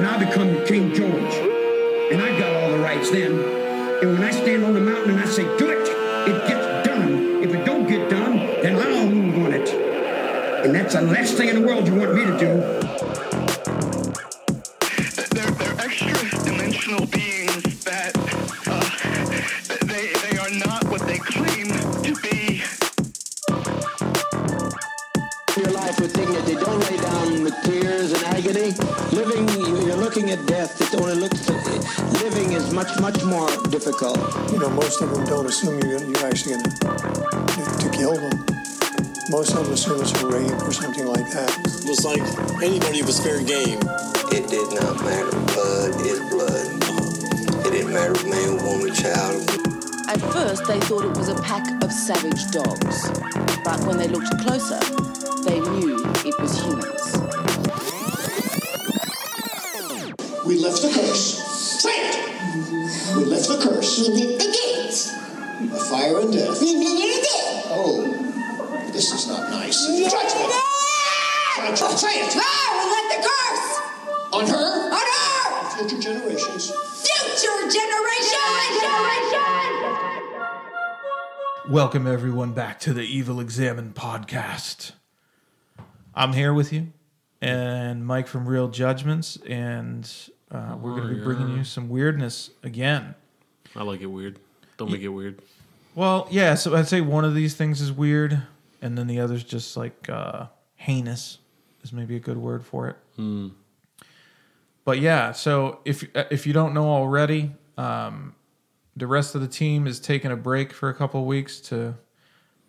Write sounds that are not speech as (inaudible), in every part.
and I become King George. And I got all the rights then. And when I stand on the mountain and I say, do it, it gets done. If it don't get done, then I'll move on it. And that's the last thing in the world you want me to do. They're, they're extra dimensional much, much more difficult. You know, most of them don't assume you're, you're actually going to to kill them. Most of them assume it's a rape or something like that. It was like anybody was fair game. It did not matter. Blood is blood. It didn't matter if man, woman, child. At first, they thought it was a pack of savage dogs, but when they looked closer, they knew it was humans. We lift the curse. We lit the gates. Of fire and death. We lit it. Oh, this is not nice. Judgment! Judgment! Say it! Ah, we lit the curse. On her? On her. Future generations. Future generations. Welcome everyone back to the Evil Examine podcast. I'm here with you, and Mike from Real Judgments, and uh, we're going to be bringing you some weirdness again. I like it weird. Don't make it weird. Well, yeah, so I'd say one of these things is weird, and then the other's just like uh, heinous is maybe a good word for it. But yeah, so if uh, if you don't know already, um, the rest of the team is taking a break for a couple weeks to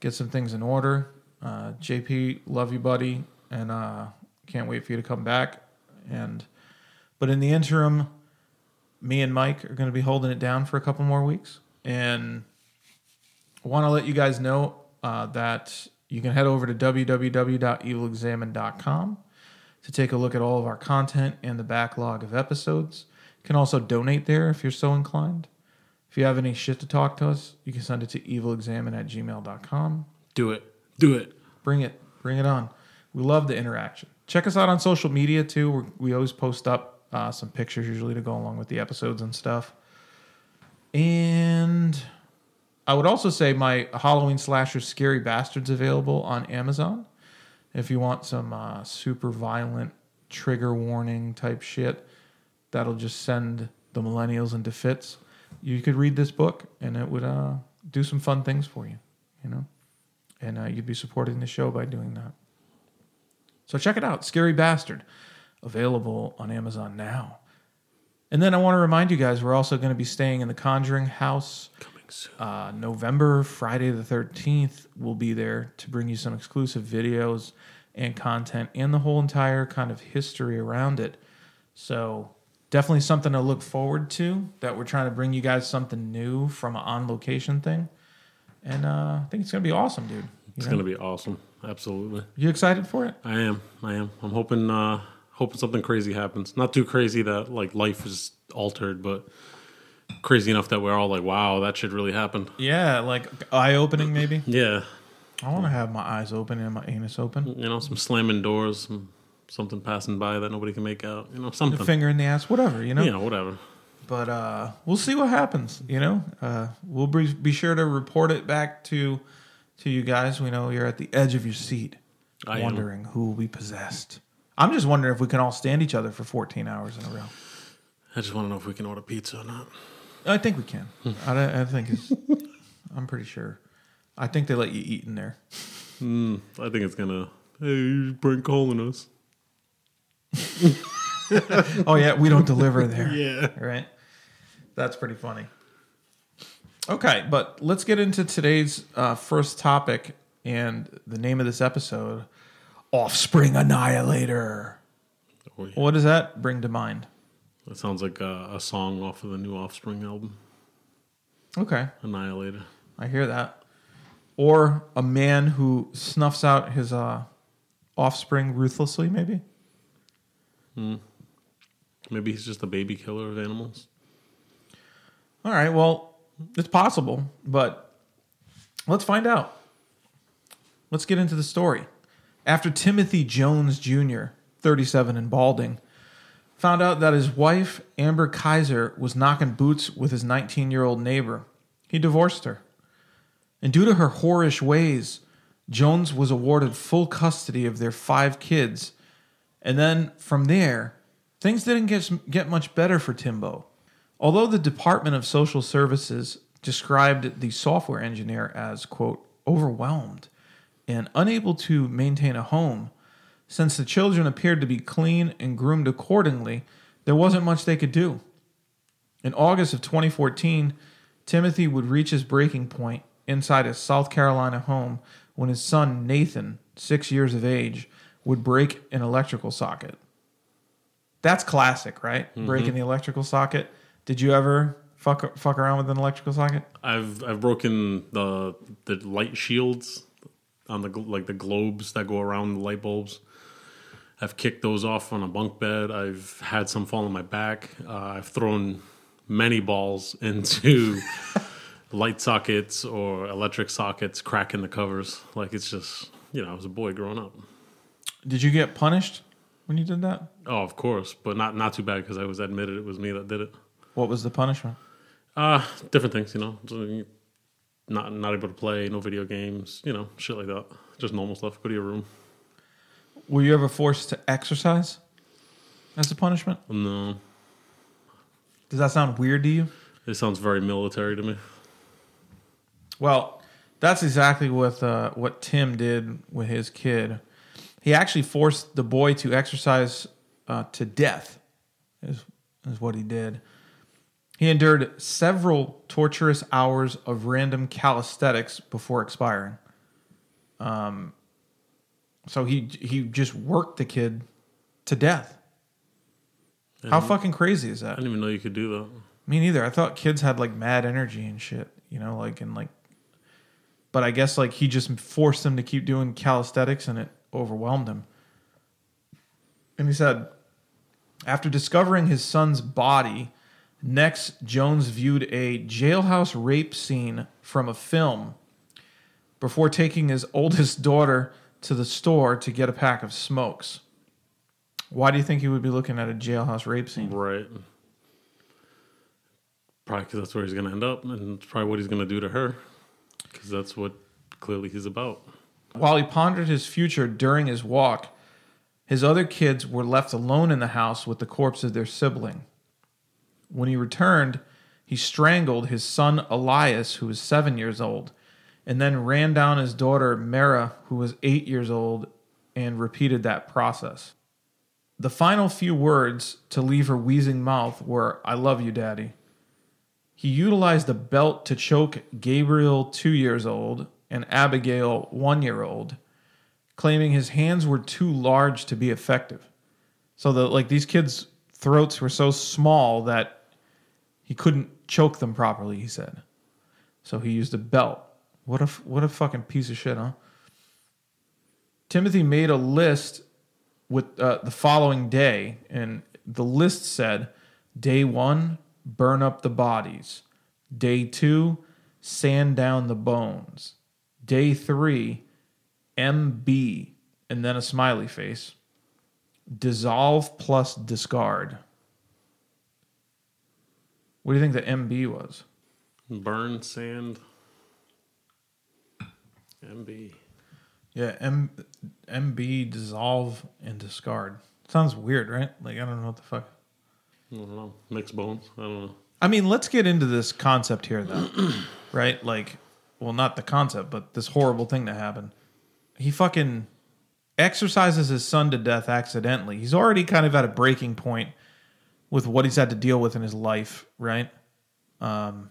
get some things in order. Uh, JP, love you, buddy, and uh, can't wait for you to come back. And but in the interim, me and Mike are going to be holding it down for a couple more weeks, and I want to let you guys know uh, that you can head over to www.evilexamine.com to take a look at all of our content and the backlog of episodes. You can also donate there if you're so inclined. If you have any shit to talk to us, you can send it to evilexamine at gmail.com. Do it. Do it. Bring it. Bring it on. We love the interaction. Check us out on social media too. We're, we always post up uh, some pictures usually to go along with the episodes and stuff. And I would also say my Halloween slasher Scary Bastards available on Amazon. If you want some uh, super violent trigger warning type shit that'll just send the millennials into fits, you could read this book and it would uh, do some fun things for you, you know? And uh, you'd be supporting the show by doing that. So check it out Scary Bastard, available on Amazon now. And then I want to remind you guys we're also going to be staying in the Conjuring House Coming soon. uh, November, Friday the 13th, we'll be there to bring you some exclusive videos and content and the whole entire kind of history around it. So, definitely something to look forward to that we're trying to bring you guys something new from an on location thing. And uh, I think it's going to be awesome, dude. You, It's gonna be awesome. Absolutely. you excited for it? I am. I am. I'm hoping. uh Hoping something crazy happens. Not too crazy that like life is altered, but crazy enough that we're all like, "Wow, that shit really happened." Yeah, like eye opening, maybe. Yeah. I want to have my eyes open and my anus open. You know, some slamming doors, some, something passing by that nobody can make out. You know, something. Finger in the ass, whatever, you know? You know, whatever. but uh, we'll see what happens. You know, uh, we'll be, be sure to report it back to to you guys. We know you're at the edge of your seat, I am. wondering who will be possessed. I'm just wondering if we can all stand each other for 14 hours in a row. I just want to know if we can order pizza or not. I think we can. I, I think it's. (laughs) I'm pretty sure. I think they let you eat in there. I think it's gonna. Hey, prank calling us. (laughs) Oh yeah, we don't deliver there. (laughs) Yeah. right? That's pretty funny. Okay, but let's get into today's uh, first topic and the name of this episode Offspring Annihilator. Oh, yeah. What does that bring to mind? That sounds like a, a song off of the new Offspring album, Okay, Annihilator. I hear that. Or a man who snuffs out his uh, offspring ruthlessly, maybe? Maybe he's just a baby killer of animals. All right, well, it's possible, but let's find out. Let's get into the story. After Timothy Jones Jr., 37 and balding, found out that his wife, Amber Kyzer, was knocking boots with his 19 year old neighbor. He divorced her. And due to her whorish ways, Jones was awarded full custody of their five kids. And then from there, things didn't get, get much better for Timbo. Although the Department of Social Services described the software engineer as, quote, overwhelmed and unable to maintain a home, since the children appeared to be clean and groomed accordingly, there wasn't much they could do. In August of 2014, Timothy would reach his breaking point inside his South Carolina home when his son Nathan, six years of age, would break an electrical socket. That's classic, right? Mhm. Breaking the electrical socket. Did you ever fuck fuck around with an electrical socket? I've I've broken the the light shields on the like the globes that go around the light bulbs. I've kicked those off on a bunk bed. I've had some fall on my back. Uh, I've thrown many balls (laughs) into light sockets or electric sockets, cracking the covers. Like it's just you know I was a boy growing up. Did you get punished when you did that? Oh, of course, but not not too bad because I was admitted it was me that did it. What was the punishment? Uh different things, you know. Not not able to play, no video games, you know, shit like that. Just normal stuff. Go to your room. Were you ever forced to exercise as a punishment? No, Does that sound weird to you? it sounds very military to me. Well, that's exactly what uh, what Tim did with his kid. He actually forced the boy to exercise uh, to death. Is is what he did. He endured several torturous hours of random calisthenics before expiring. Um, so he he just worked the kid to death. How fucking crazy is that? I that? didn't even know you could do that. Me neither. I thought kids had like mad energy and shit, you know, like and like. But I guess like he just forced them to keep doing calisthenics and it overwhelmed him. And he said, after discovering his son's body, next Jones viewed a jailhouse rape scene from a film before taking his (laughs) oldest daughter to the store to get a pack of smokes. Why do you think he would be looking at a jailhouse rape scene? Right. Probably because that's where he's going to end up, and it's probably what he's going to do to her, because that's what clearly he's about. While he pondered his future during his walk, his other kids were left alone in the house with the corpse of their sibling. When he returned, he strangled his son Elias, who was seven years old, and then ran down his daughter Mara, who was eight years old, and repeated that process. The final few words to leave her wheezing mouth were, I love you, Daddy. He utilized a belt to choke Gabriel, two years old, and Abigail, one year old, claiming his hands were too large to be effective. So the like these kids' throats were so small that he couldn't choke them properly. He said, so he used a belt. What a what a fucking piece of shit, huh? Timothy made a list with uh, the following day, and the list said, "Day one, burn up the bodies. Day two, sand down the bones. Day three, MB, and then a smiley face. Dissolve plus discard. What do you think the MB was? Burn, sand, MB. Yeah, M MB dissolve and discard. Sounds weird, right? Like I don't know what the fuck. I don't know. Mixed bones. I don't know. I mean, let's get into this concept here, though, (clears throat) right? Like, well, not the concept, but this horrible thing that happened. He fucking exercises his son to death accidentally. He's already kind of at a breaking point with what he's had to deal with in his life, right? Um,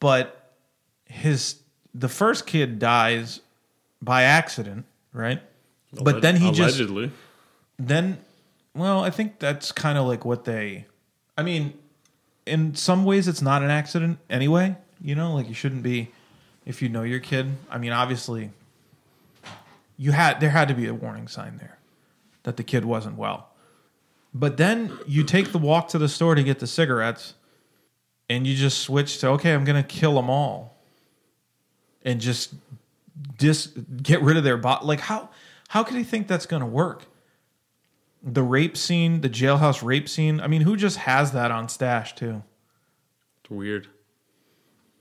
but his the first kid dies by accident, right? But then he just then well i think that's kind of like what they i mean in some ways it's not an accident anyway you know like you shouldn't be if you know your kid i mean obviously you had there had to be a warning sign there that the kid wasn't well but then you take the walk to the store to get the cigarettes and you just switch to okay i'm gonna kill them all and just dis get rid of their body like how how could he think that's gonna work the rape scene, the jailhouse rape scene. I mean, who just has that on stash too? It's weird.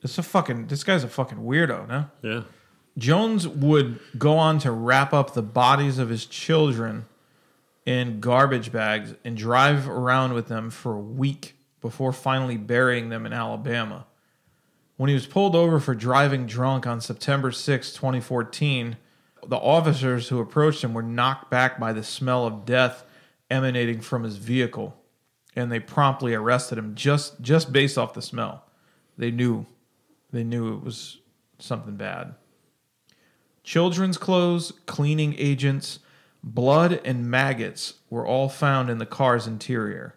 It's a fucking. This guy's a fucking weirdo, no? Yeah. Jones would go on to wrap up the bodies of his children in garbage bags and drive around with them for a week before finally burying them in Alabama. When he was pulled over for driving drunk on September 6, 2014, the officers who approached him were knocked back by the smell of death emanating from his vehicle, and they promptly arrested him just just based off the smell. They knew they knew it was something bad. Children's clothes, cleaning agents, blood, and maggots were all found in the car's interior.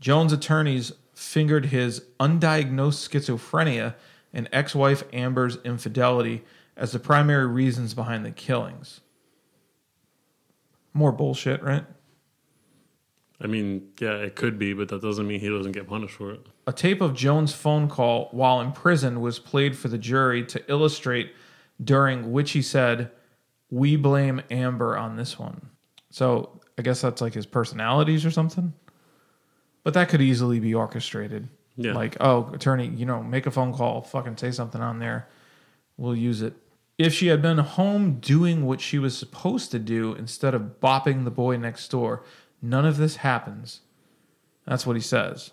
Jones' attorneys fingered his undiagnosed schizophrenia and ex wife Amber's infidelity as the primary reasons behind the killings. More bullshit, right? I mean, yeah, it could be, but that doesn't mean he doesn't get punished for it. A tape of Jones' phone call while in prison was played for the jury to illustrate, during which he said, We blame Amber on this one. So I guess that's like his personalities or something. But that could easily be orchestrated. Yeah. Like, oh, attorney, you know, make a phone call, fucking say something on there. We'll use it. If she had been home doing what she was supposed to do instead of bopping the boy next door, none of this happens. That's what he says.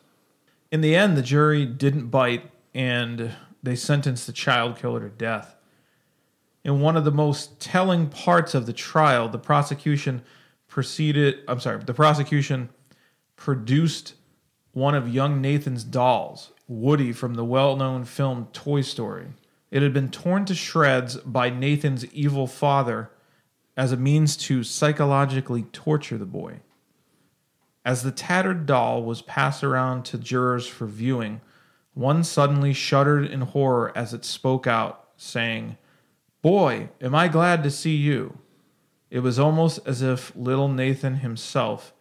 In the end, the jury didn't bite and they sentenced the child killer to death. In one of the most telling parts of the trial, the prosecution proceeded, I'm sorry, the prosecution produced one of young Nathan's dolls, Woody from the well known film Toy Story. It had been torn to shreds by Nathan's evil father as a means to psychologically torture the boy. As the tattered doll was passed around to jurors for viewing, one suddenly shuddered in horror as it spoke out, saying, Boy, am I glad to see you. It was almost as if little Nathan himself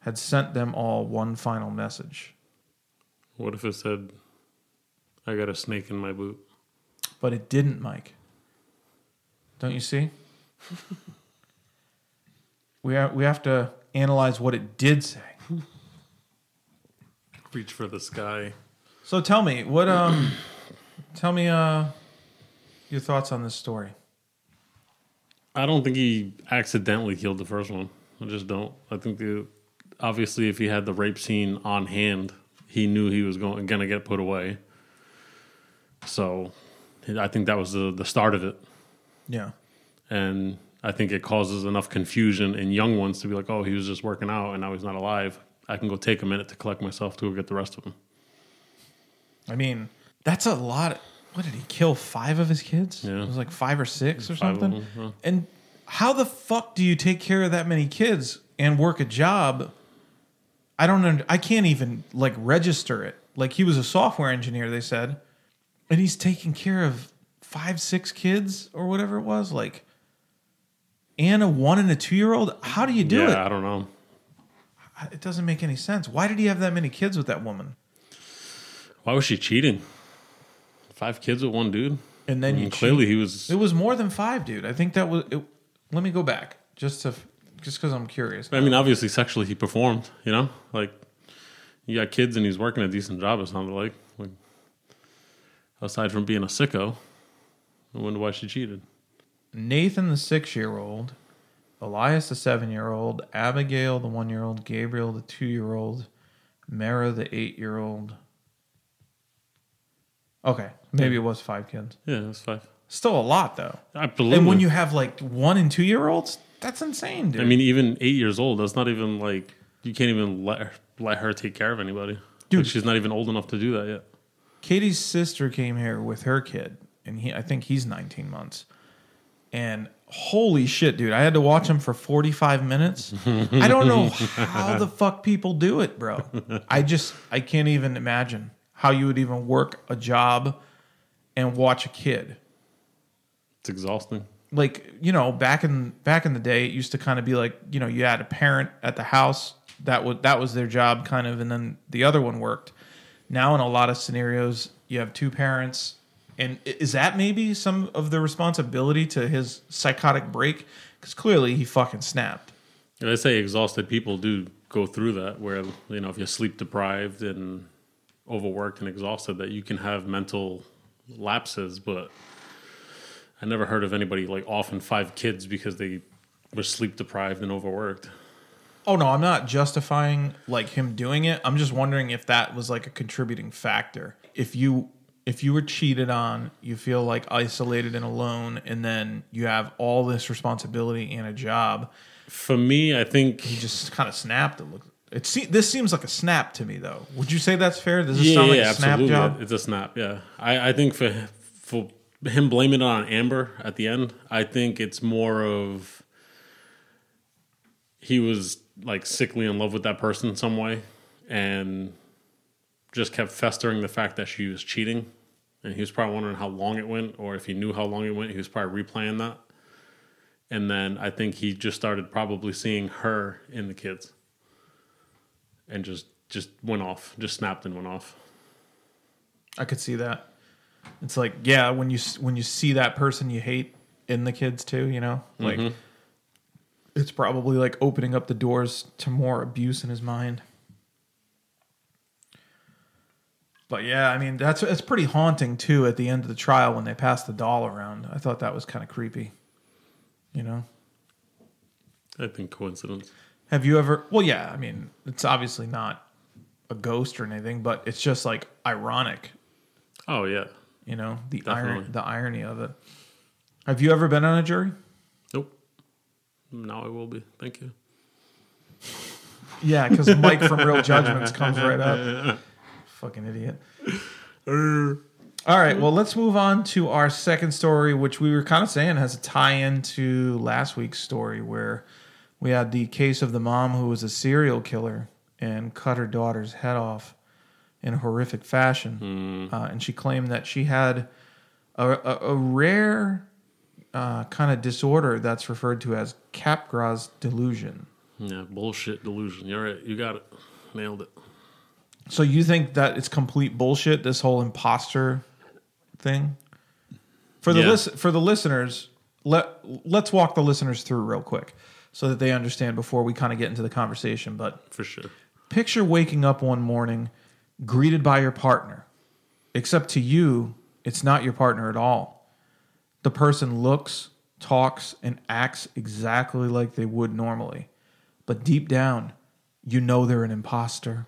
had sent them all one final message. What if it said, I got a snake in my boot? But it didn't, Mike. Don't you see? (laughs) we, ha- we have to analyze what it did say. Reach for the sky. So tell me, what um tell me uh your thoughts on this story. I don't think he accidentally killed the first one. I just don't. I think the obviously if he had the rape scene on hand, he knew he was going gonna get put away. So I think that was the the start of it. Yeah. And I think it causes enough confusion in young ones to be like, oh, he was just working out and now he's not alive. I can go take a minute to collect myself to go get the rest of them. I mean, that's a lot. What did he kill? Five of his kids? Yeah. It was like five or six or Five something. yeah. And how the fuck do you take care of that many kids and work a job? I don't. Under, I can't even like register it. Like he was a software engineer. They said, and he's taking care of five, six kids or whatever it was. Like, and a one and a two year old. How do you do yeah, it? I don't know. It doesn't make any sense. Why did he have that many kids with that woman? Why was she cheating? Five kids with one dude? And then I you clearly cheat. he was It was more than five, dude. I think that was. It, let me go back just to just because I'm curious. I mean, obviously, sexually he performed. You know, like you got kids and he's working a decent job. It sounded like. like aside from being a sicko, I wonder why she cheated. Nathan, the six-year-old, Elias, the seven-year-old, Abigail, the one-year-old, Gabriel, the two-year-old, Mara, the eight-year-old. Okay, maybe it was five kids. Yeah, it was five. Still a lot though. I believe. And when you have like one and two-year-olds, that's insane, dude. I mean, even eight years old, that's not even like you can't even let her, let her take care of anybody. Dude. Like, she's not even old enough to do that yet. Katie's sister came here with her kid, and he I think he's 19 months. And holy shit, dude, I had to watch him for 45 minutes. (laughs) I don't know how the fuck people do it, bro. I just I can't even imagine how you would even work a job and watch a kid. It's exhausting. Like, you know, back in back in the day, it used to kind of be like, you know, you had a parent at the house that would that was their job kind of and then the other one worked. Now in a lot of scenarios, you have two parents and is that maybe some of the responsibility to his psychotic break cuz clearly he fucking snapped. And I say exhausted people do go through that, where you know if you're sleep deprived and overworked and exhausted, that you can have mental lapses. But I never heard of anybody like offing five kids because they were sleep deprived and overworked. Oh no, I'm not justifying like him doing it. I'm just wondering if that was like a contributing factor. If you if you were cheated on, you feel like isolated and alone, and then you have all this responsibility and a job. For me, I think he just kind of snapped. It look. It se- this seems like a snap to me, though. Would you say that's fair? Does this yeah, sound like yeah, a snap absolutely. job? It's a snap. Yeah, I, I think for for him blaming it on Amber at the end, I think it's more of he was like sickly in love with that person in some way, and just kept festering the fact that she was cheating, and he was probably wondering how long it went, or if he knew how long it went, he was probably replaying that. And then I think he just started probably seeing her in the kids, and just just went off, just snapped and went off. I could see that. It's like, yeah, when you when you see that person you hate in the kids too, you know, like Mhm. it's probably like opening up the doors to more abuse in his mind. But yeah, I mean that's it's pretty haunting too. At the end of the trial, when they passed the doll around, I thought that was kind of creepy. You know, I think coincidence. Have you ever? Well, yeah, I mean it's obviously not a ghost or anything, but it's just like ironic. Oh yeah, You know the iron, the irony of it. Have you ever been on a jury? Nope. Now I will be. Thank you. Yeah, because Mike from Real Judgments comes right up. (laughs) Fucking idiot. Uh. All right, well, let's move on to our second story, which we were kind of saying has a tie in to last week's story, where we had the case of the mom who was a serial killer and cut her daughter's head off in a horrific fashion. Uh, and she claimed that she had a, a, a rare uh, kind of disorder that's referred to as Capgras delusion. Yeah, bullshit delusion. You're right. You got it. Nailed it. So you think that it's complete bullshit? This whole imposter thing. For the Yeah. lis- for the listeners, let let's walk the listeners through real quick so that they understand before we kind of get into the conversation. But For sure. picture waking up one morning greeted by your partner, except to you, it's not your partner at all. The person looks, talks, and acts exactly like they would normally, but deep down, you know they're an imposter.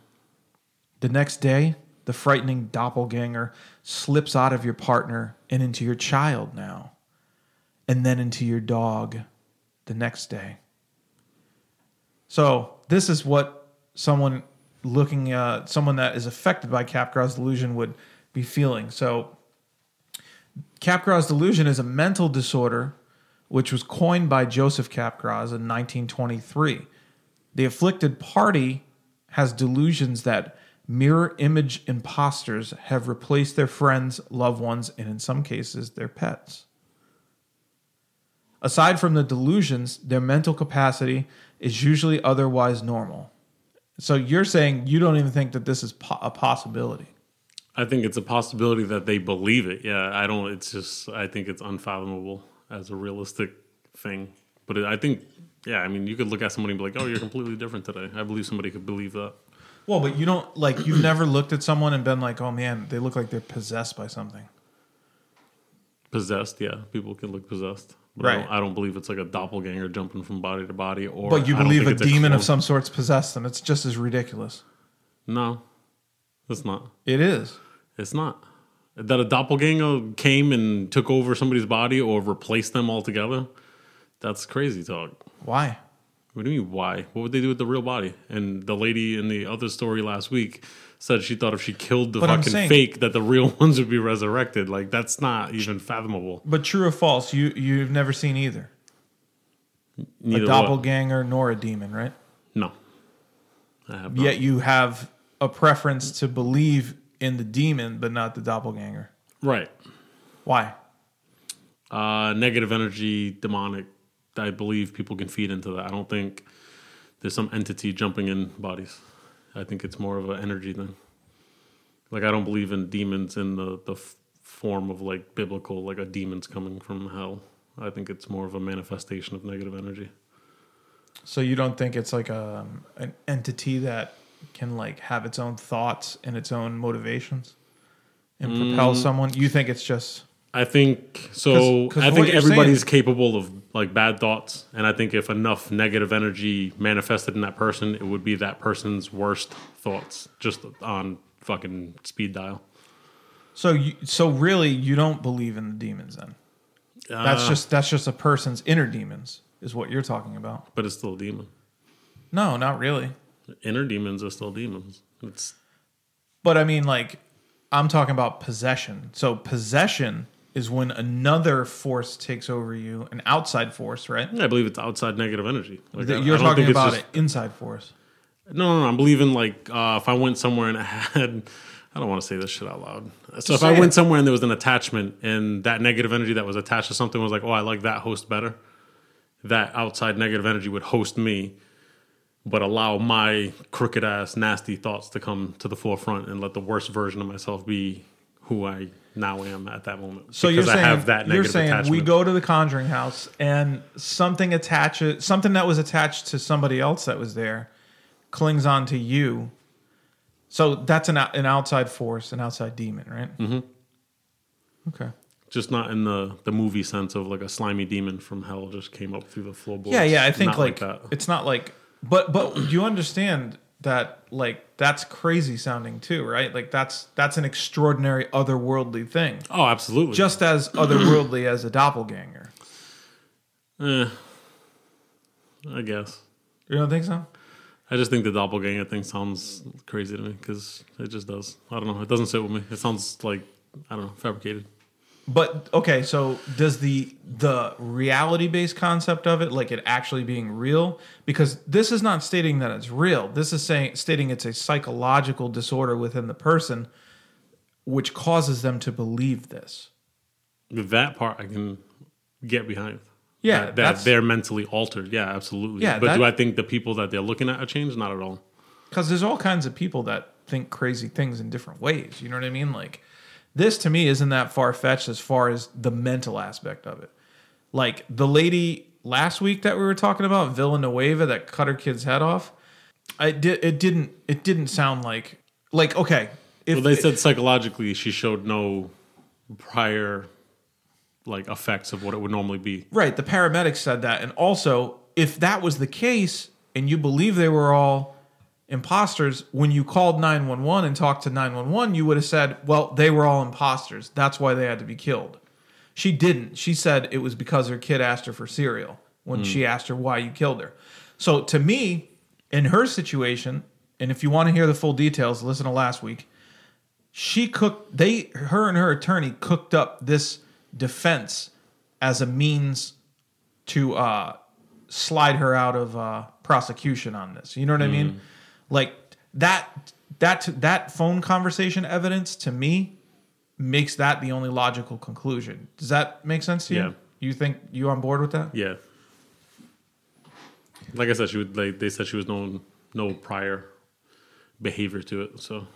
The next day, the frightening doppelganger slips out of your partner and into your child now, and then into your dog the next day. So, this is what someone looking uh, someone that is affected by Capgras delusion would be feeling. So, Capgras delusion is a mental disorder which was coined by Joseph Capgras in 1923. The afflicted party has delusions that mirror image imposters have replaced their friends, loved ones, and in some cases, their pets. Aside from the delusions, their mental capacity is usually otherwise normal. So you're saying you don't even think that this is po- a possibility. I think it's a possibility that they believe it. Yeah, I don't. It's just I think it's unfathomable as a realistic thing. But it, I think, yeah, I mean, you could look at somebody and be like, "Oh, you're completely different today." I believe somebody could believe that. Well, but you don't like you've never looked at someone and been like, "Oh man, they look like they're possessed by something." Possessed, yeah, people can look possessed. But I, Right. don't, I don't believe it's like a doppelganger jumping from body to body, or but you believe a demon of some sort's possessed them. It's just as ridiculous. No, it's not. It is. It's not. That a doppelganger came and took over somebody's body or replaced them altogether. That's crazy talk. Why? What do you mean, why? What would they do with the real body? And the lady in the other story last week said she thought if she killed the But fucking saying- fake, that the real (laughs) ones would be resurrected. Like, that's not even fathomable. But true or false, you you've never seen either. Neither a what? doppelganger nor a demon, right? No. I have not. Yet you have a preference to believe in the demon, but not the doppelganger. Right. Why? Uh, negative energy, demonic. I believe people can feed into that. I don't think there's some entity jumping in bodies. I think it's more of an energy thing. Like I don't believe in demons in the the f- form of like biblical, like a demon's coming from hell. I think it's more of a manifestation of negative energy. So you don't think it's like a an entity that can like have its own thoughts and its own motivations and propel Mm. someone? You think it's just I think so. 'Cause- 'cause I think everybody's saying- capable of like bad thoughts, and I think if enough negative energy manifested in that person, it would be that person's worst thoughts, just on fucking speed dial. so you so really you don't believe in the demons then? That's Uh, just that's just a person's inner demons is what you're talking about. but it's still a demon. No, not really. Inner demons are still demons. It's But I mean, like, I'm talking about possession. So possession is when another force takes over you, an outside force, right? I believe it's outside negative energy. Like, I- I You're don't talking think it's about just- an inside force. No, no, no. I'm believing like uh, if I went somewhere and I (laughs) had, I don't want to say this shit out loud. So if say I went it. somewhere and there was an attachment and that negative energy that was attached to something was like, oh, I like that host better. That outside negative energy would host me, but allow my crooked ass nasty thoughts to come to the forefront and let the worst version of myself be who I now am at that moment. So you're Because saying I have that you're negative saying attachment. we go to the conjuring house and something attaches something that was attached to somebody else that was there clings on to you. So that's an an outside force, an outside demon, right? Mm-hmm. Okay. Just not in the the movie sense of like a slimy demon from hell just came up through the floorboards. Yeah, yeah. I think Not like, that. it's not like, but but you understand that like that's crazy sounding too, right? Like that's that's an extraordinary otherworldly thing. Oh, absolutely. Just as (clears throat) otherworldly as a doppelganger. Eh, I guess. You don't think so? I just think the doppelganger thing sounds crazy to me because it just does. I don't know. It doesn't sit with me. It sounds like I don't know, fabricated. But okay, so does the the reality based concept of it, like it actually being real, because this is not stating that it's real. This is saying stating it's a psychological disorder within the person, which causes them to believe this. That part I can get behind. Yeah, that, that they're mentally altered. Yeah, absolutely. Yeah, but that- do I think the people that they're looking at are changed? Not at all. Because there's all kinds of people that think crazy things in different ways. You know what I mean? Like this to me isn't that far fetched as far as the mental aspect of it. Like the lady last week that we were talking about, Villanueva, that cut her kid's head off. I did. It didn't. It didn't sound like like okay. If well, they said psychologically she showed no prior like effects of what it would normally be. Right. The paramedics said that. And also, if that was the case and you believe they were all imposters, when you called 911 and talked to 911, you would have said, well, they were all imposters. That's why they had to be killed. She didn't. She said it was because her kid asked her for cereal when Hmm. she asked her why you killed her. So to me, in her situation, and if you want to hear the full details, listen to last week. She cooked they her and her attorney cooked up this defense as a means to uh slide her out of uh prosecution on this. You know what I mean? Like that that that phone conversation evidence to me makes that the only logical conclusion. Does that make sense to you? Yeah. You think you on board with that? Yeah. Like I said, she would. Like they said, she was no no prior behavior to it. So,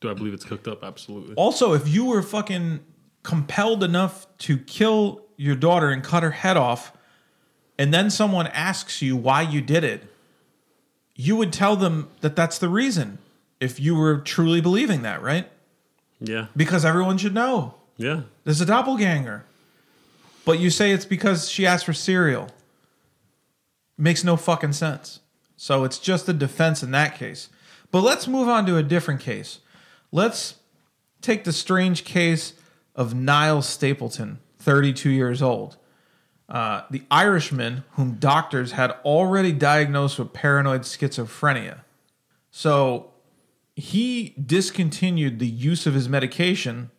do I believe it's cooked up? Absolutely. Also, if you were fucking compelled enough to kill your daughter and cut her head off, and then someone asks you why you did it, you would tell them that that's the reason. If you were truly believing that, right? Yeah. Because everyone should know. Yeah. There's a doppelganger. But you say it's because she asked for cereal. Makes no fucking sense. So it's just a defense in that case. But let's move on to a different case. Let's take the strange case of Niles Stapleton, 32 years old. Uh, the Irishman whom doctors had already diagnosed with paranoid schizophrenia. So he discontinued the use of his medication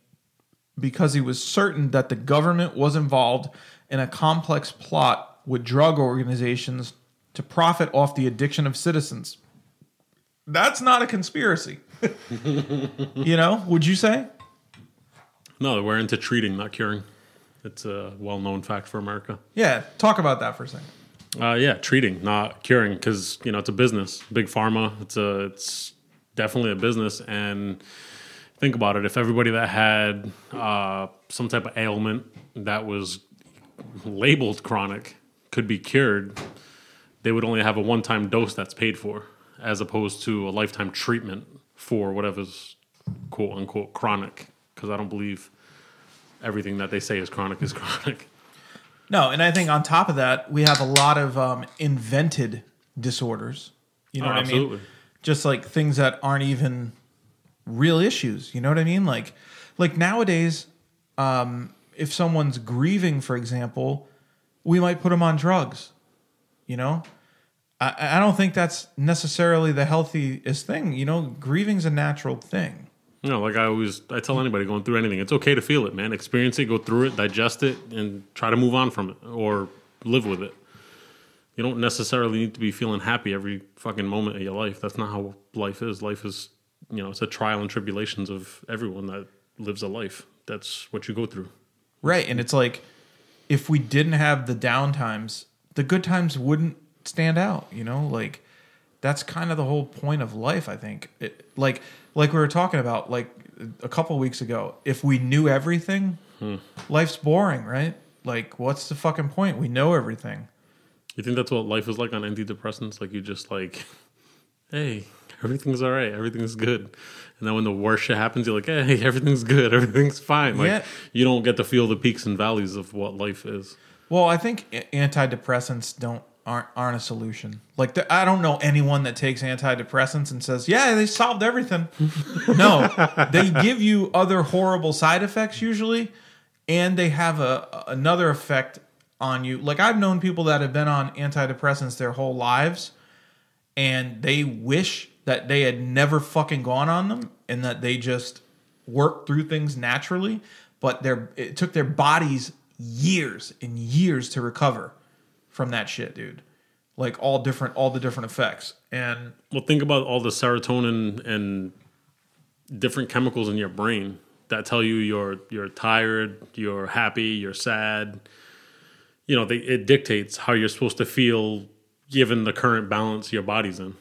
because he was certain that the government was involved in a complex plot with drug organizations to profit off the addiction of citizens. That's not a conspiracy. (laughs) you know, would you say? No, we're into treating, not curing. It's a well known fact for America. Yeah, talk about that for a second. Uh, yeah, treating, not curing, because you know it's a business. Big pharma. It's a it's definitely a business. And think about it: if everybody that had uh, some type of ailment that was labeled chronic could be cured, they would only have a one time dose that's paid for, as opposed to a lifetime treatment for whatever's quote unquote chronic. Because I don't believe everything that they say is chronic is chronic. No, and I think on top of that, we have a lot of um, invented disorders. You know Oh, what I mean? Just like things that aren't even real issues. You know what I mean? Like, like nowadays, um, if someone's grieving, for example, we might put them on drugs. You know, I, I don't think that's necessarily the healthiest thing. You know, grieving's a natural thing. You know, like I always, I tell anybody going through anything, it's okay to feel it, man. Experience it, go through it, digest it, and try to move on from it or live with it. You don't necessarily need to be feeling happy every fucking moment of your life. That's not how life is. Life is, you know, it's a trial and tribulations of everyone that lives a life. That's what you go through. Right. And it's like if we didn't have the down times, the good times wouldn't stand out, you know? Like that's kind of the whole point of life, I think. It, like like we were talking about like a couple weeks ago, if we knew everything, hmm. life's boring, right? Like what's the fucking point? We know everything. You think that's what life is like on antidepressants? Like you just like, hey, everything's all right, everything's good. And then when the worst shit happens, you're like, hey, (laughs) everything's good, everything's fine. Like Yeah. you don't get to feel the peaks and valleys of what life is. Well, I think antidepressants don't aren't aren't a solution. Like the, I don't know anyone that takes antidepressants and says, "Yeah, they solved everything." (laughs) no, they give you other horrible side effects usually, and they have a another effect on you. Like I've known people that have been on antidepressants their whole lives, and they wish that they had never fucking gone on them and that they just worked through things naturally. But their it took their bodies years and years to recover from that shit, dude. Like all different, all the different effects. And Well, think about all the serotonin and different chemicals in your brain that tell you you're you're tired, you're happy, you're sad. You know, they, it dictates how you're supposed to feel given the current balance your body's in.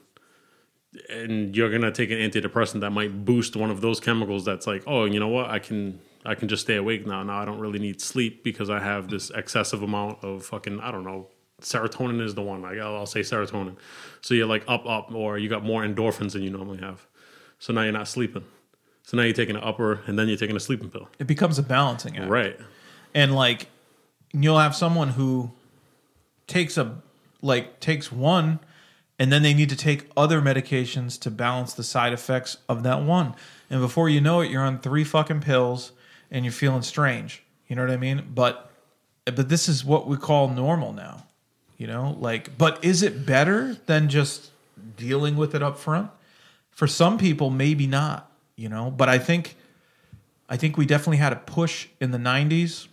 And you're gonna take an antidepressant that might boost one of those chemicals. That's like, oh, you know what? I can I can just stay awake now. Now I don't really need sleep because I have this excessive amount of fucking I don't know. Serotonin is the one. I, I'll say serotonin. So you're like up, up, or you got more endorphins than you normally have. So now you're not sleeping. So now you're taking an upper, and then you're taking a sleeping pill. it becomes a balancing act. Right. and like you'll have someone who takes a like takes one and then they need to take other medications to balance the side effects of that one and before you know it you're on three fucking pills and you're feeling strange you know what i mean but but this is what we call normal now you know like but is it better than just dealing with it up front for some people maybe not you know but i think i think we definitely had a push in the 90s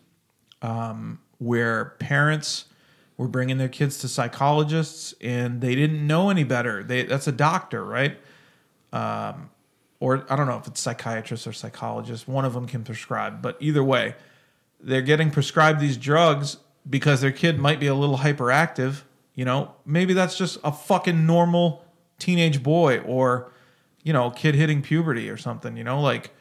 um, where parents were bringing their kids to psychologists and they didn't know any better. They that's a doctor, right? Um, or I don't know if it's psychiatrist or psychologist. One of them can prescribe, but either way, they're getting prescribed these drugs because their kid might be a little hyperactive. You know, maybe that's just a fucking normal teenage boy or you know, kid hitting puberty or something. You know, like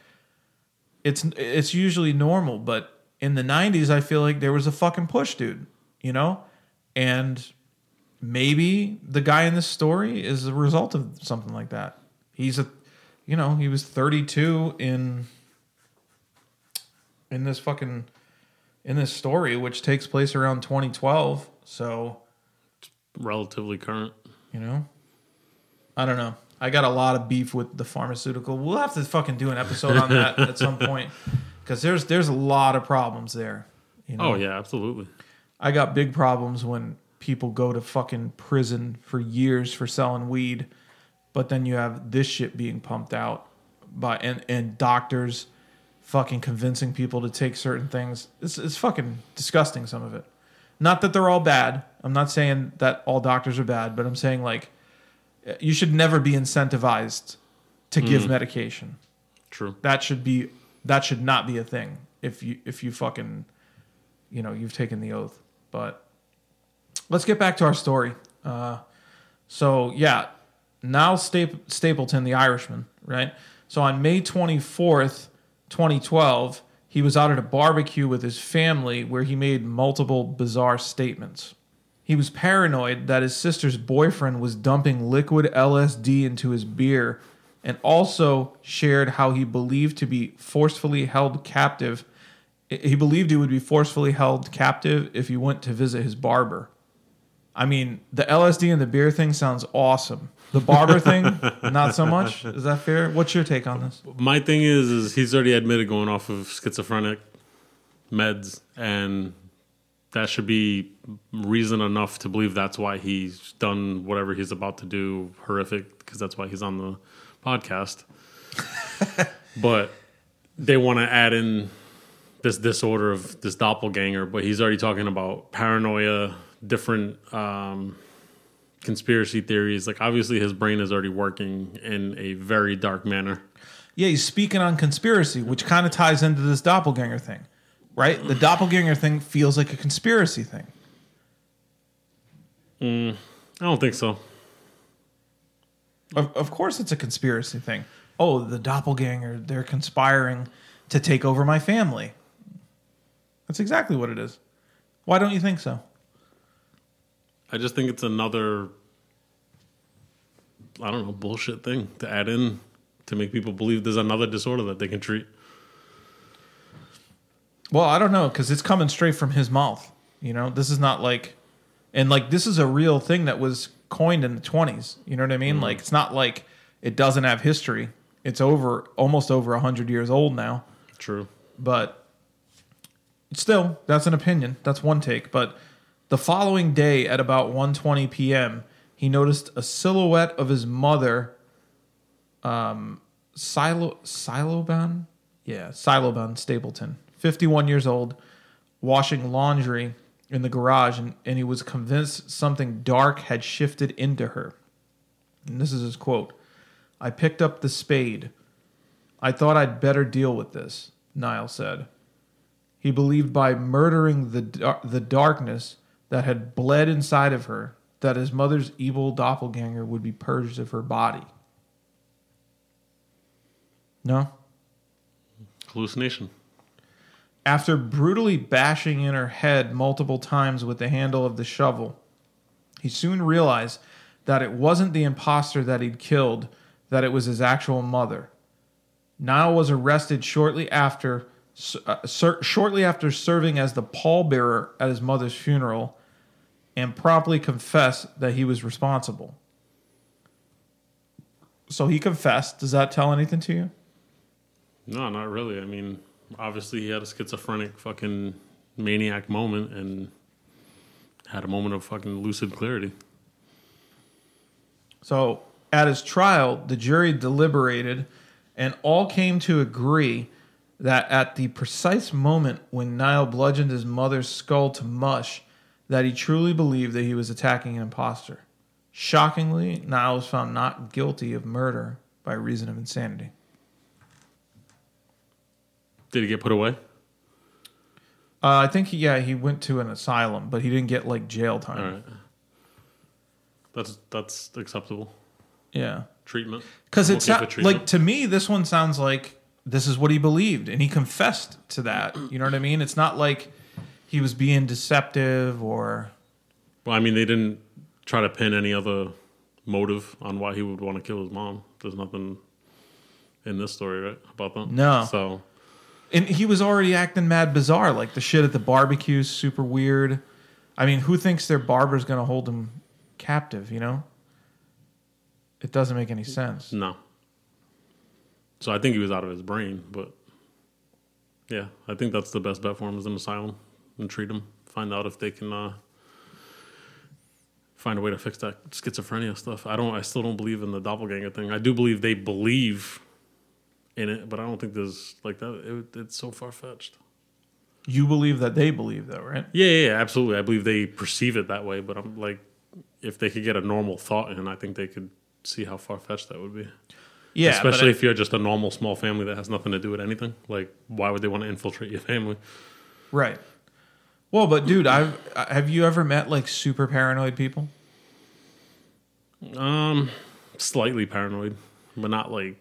it's it's usually normal, but in the 90s I feel like there was a fucking push, dude, you know? And maybe the guy in this story is a result of something like that. He's a you know, he was 32 in in this fucking in this story which takes place around 2012. So, it's Relatively current. you know, I don't know. I got a lot of beef with the pharmaceutical. We'll have to fucking do an episode on that at some (laughs) point because there's there's a lot of problems there. You know? Oh yeah, absolutely. I got big problems when people go to fucking prison for years for selling weed, but then you have this shit being pumped out by and and doctors fucking convincing people to take certain things. It's it's fucking disgusting some of it. Not that they're all bad. I'm not saying that all doctors are bad, but I'm saying like you should never be incentivized to give Mm. medication. True. That should be that should not be a thing if you if you fucking you know you've taken the oath. But let's get back to our story. Uh, so yeah, Niall Stap- Stapleton, the Irishman, right? So on May twenty fourth, twenty twelve, he was out at a barbecue with his family where he made multiple bizarre statements. He was paranoid that his sister's boyfriend was dumping liquid LSD into his beer and also shared how he believed to be forcefully held captive. He believed he would be forcefully held captive if he went to visit his barber. I mean, the LSD and the beer thing sounds awesome. The barber thing, (laughs) not so much. Is that fair? What's your take on this? My thing is, is he's already admitted going off of schizophrenic meds, and that should be reason enough to believe that's why he's done whatever he's about to do horrific because that's why he's on the podcast. (laughs) but they want to add in this disorder of this doppelganger, but he's already talking about paranoia, different um, conspiracy theories. Like obviously his brain is already working in a very dark manner. Yeah, he's speaking on conspiracy, which kind of ties into this doppelganger thing, right? The doppelganger thing feels like a conspiracy thing. Mm, I don't think so. Of, of course, it's a conspiracy thing. Oh, the doppelganger, they're conspiring to take over my family. That's exactly what it is. Why don't you think so? I just think it's another, I don't know, bullshit thing to add in to make people believe there's another disorder that they can treat. Well, I don't know because it's coming straight from his mouth. You know, this is not like, and like this is a real thing that was coined in the twenties. You know what I mean? Mm-hmm. Like it's not like it doesn't have history. It's over almost over hundred years old now. True. But still, that's an opinion. That's one take. But the following day at about 1:20 p.m., he noticed a silhouette of his mother, um, Silo Siloban, yeah, Siloban Stapleton, 51 years old, washing laundry in the garage, and, and he was convinced something dark had shifted into her. And this is his quote I picked up the spade. I thought I'd better deal with this, Niall said. He believed by murdering the, the darkness that had bled inside of her that his mother's evil doppelganger would be purged of her body. No? Hallucination. After brutally bashing in her head multiple times with the handle of the shovel, he soon realized that it wasn't the imposter that he'd killed, that it was his actual mother. Niall was arrested shortly after, uh, ser- shortly after serving as the pallbearer at his mother's funeral, and promptly confess that he was responsible. So he confessed. Does that tell anything to you? No, not really. I mean, obviously he had a schizophrenic fucking maniac moment and had a moment of fucking lucid clarity. So at his trial, the jury deliberated and all came to agree that at the precise moment when Niall bludgeoned his mother's skull to mush, that he truly believed that he was attacking an imposter. Shockingly, Niall was found not guilty of murder by reason of insanity. Did he get put away? Uh, I think, he, yeah, he went to an asylum, but he didn't get like jail time. Right. That's that's acceptable Yeah. treatment. Because it's not, like to me, this one sounds like this is what he believed, and he confessed to that. You know what I mean? It's not like he was being deceptive or Well, I mean, they didn't try to pin any other motive on why he would want to kill his mom. There's nothing in this story, right, about that. No. So and he was already acting mad bizarre, like the shit at the barbecue, is super weird. I mean, who thinks their barber's gonna hold him captive? You know, it doesn't make any sense. no. So I think he was out of his brain, but yeah, I think that's the best bet for him is an asylum and treat them. Find out if they can uh, find a way to fix that schizophrenia stuff. I don't. I still don't believe in the doppelganger thing. I do believe they believe in it, but I don't think there's like that. It, it's so far fetched. You believe that they believe that, right? Yeah, yeah, yeah, absolutely. I believe they perceive it that way, but I'm like, if they could get a normal thought in, I think they could see how far fetched that would be. Yeah, especially I- if you're just a normal small family that has nothing to do with anything. Like, why would they want to infiltrate your family? Right. Well, but dude, I've have you ever met like super paranoid people? Um, slightly paranoid, but not like,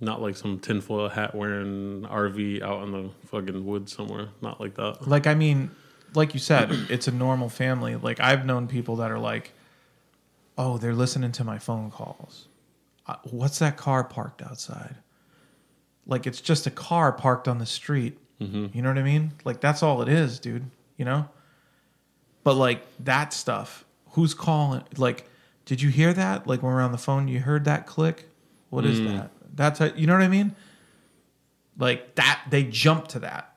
not like some tinfoil hat wearing RV out in the fucking woods somewhere. Not like that. Like, I mean, like you said, (clears throat) it's a normal family. Like I've known people that are like, "Oh, they're listening to my phone calls. Uh, what's that car parked outside?" Like it's just a car parked on the street. You know what I mean? Like that's all it is, dude. You know. But like that stuff, who's calling? Like, did you hear that? Like when we're on the phone, you heard that click. What is Mm. that? That's a, you know what I mean? Like that, they jump to that.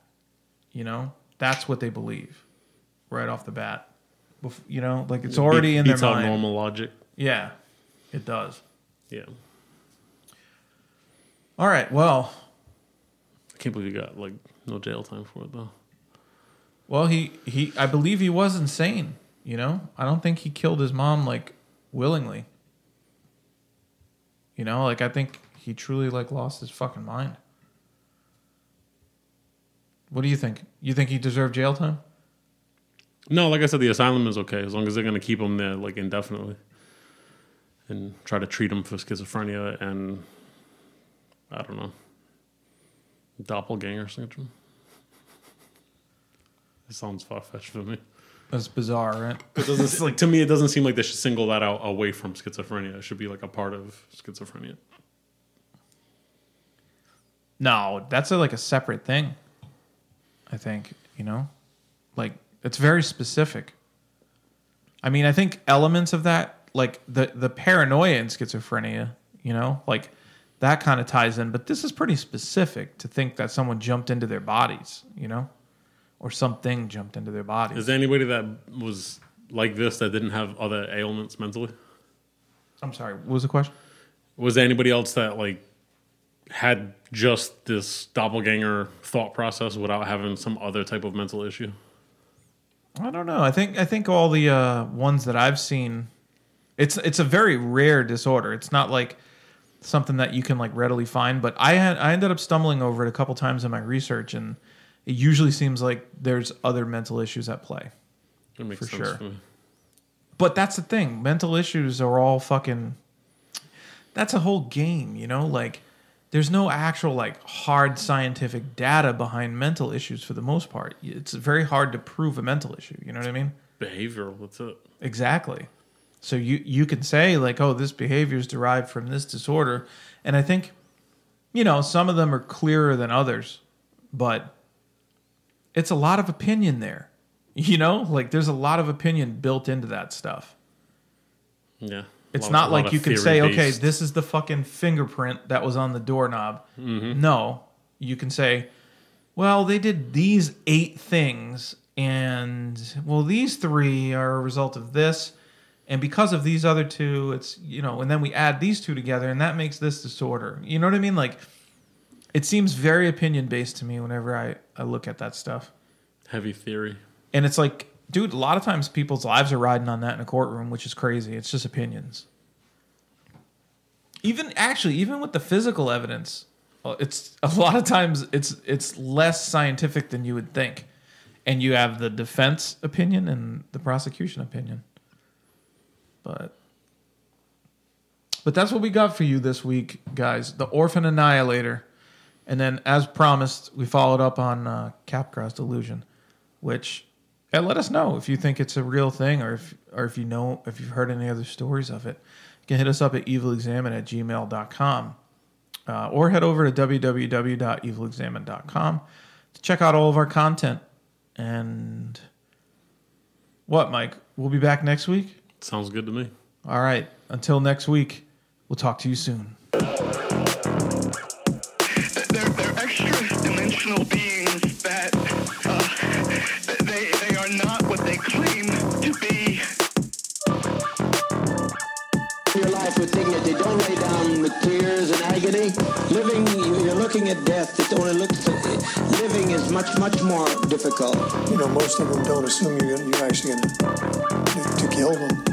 You know, that's what they believe right off the bat. You know, like it's already in their mind. normal logic. Yeah, it does. Yeah. All right. Well, I can't believe you got like no jail time for it though. Well, he he. I believe he was insane. You know, I don't think he killed his mom like willingly. You know, like I think he truly like lost his fucking mind. What do you think? You think he deserved jail time? No, like I said, the asylum is okay as long as they're going to keep him there like indefinitely, and try to treat him for schizophrenia and I don't know doppelganger syndrome. It sounds far fetched for me. That's bizarre, right? It doesn't like to me. It doesn't seem like they should single that out away from schizophrenia. It should be like a part of schizophrenia. No, that's a, like a separate thing. I think you know, like it's very specific. I mean, I think elements of that, like the the paranoia in schizophrenia, you know, like that kind of ties in. But this is pretty specific to think that someone jumped into their bodies, you know, or something jumped into their body. Is there anybody that was like this that didn't have other ailments mentally? I'm sorry. What was the question? Was there anybody else that like had just this doppelganger thought process without having some other type of mental issue? I don't know. I think I think all the uh, ones that I've seen, it's it's a very rare disorder. It's not like something that you can like readily find. But I had I ended up stumbling over it a couple times in my research, and it usually seems like there's other mental issues at play. That makes For sense sure. for me. But that's the thing. Mental issues are all fucking. That's a whole game, you know. Like, there's no actual like hard scientific data behind mental issues for the most part. It's very hard to prove a mental issue. You know what I mean? Behavioral. That's it. Exactly. So you you can say like, oh, this behavior is derived from this disorder, and I think, you know, some of them are clearer than others, but it's a lot of opinion there. (laughs) You know, like there's a lot of opinion built into that stuff. Yeah. It's lot- not like you can say, okay, this is the fucking fingerprint that was on the doorknob. Mhm. No, you can say, well, they did these eight things, and well, these three are a result of this, and because of these other two, it's you know, and then we add these two together, and that makes this disorder. You know what I mean? Like, it seems very opinion based to me whenever I I look at that stuff. heavy theory. And it's like, dude, a lot of times people's lives are riding on that in a courtroom, which is crazy. It's just opinions. Even actually, even with the physical evidence, uh, it's a lot of times it's it's less scientific than you would think. And you have the defense opinion and the prosecution opinion. But but that's what we got for you this week, guys. The Orphan Annihilator. And then, as promised, we followed up on uh, Capgras Delusion, which yeah, let us know if you think it's a real thing or if or if you know if you've heard any other stories of it. You can hit us up at evilexamine at gmail.com uh, or head over to www.evilexamine.com to check out all of our content. And what, Mike? We'll be back next week? Sounds good to me. All right. Until next week, we'll talk to you soon. Extra dimensional beings that uh, they, they are not what they claim to be. your life with dignity. Don't lay down with tears and agony. Living, you- you're looking at death. It only looks. Living is much, much more difficult. You know, most of them don't assume you're, you're actually going to, to kill them.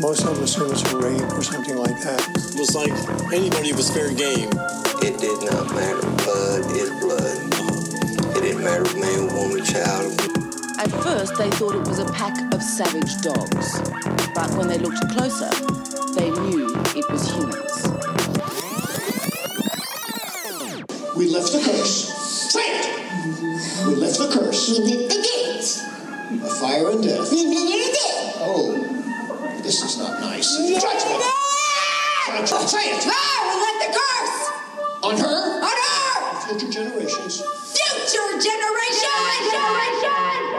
Most of them assume it's a rape or something like that. It was like anybody was fair game. It did not matter. Blood is blood. It man, woman, child. At first, they thought it was a pack of savage dogs. But when they looked closer, they knew it was humans. We left the curse. Say it. We left the curse. We lit the gate. A fire and death. Oh, this is not nice. Judgment. Judgment. Say it. I will let the curse On her? on her Future generations. Future generations!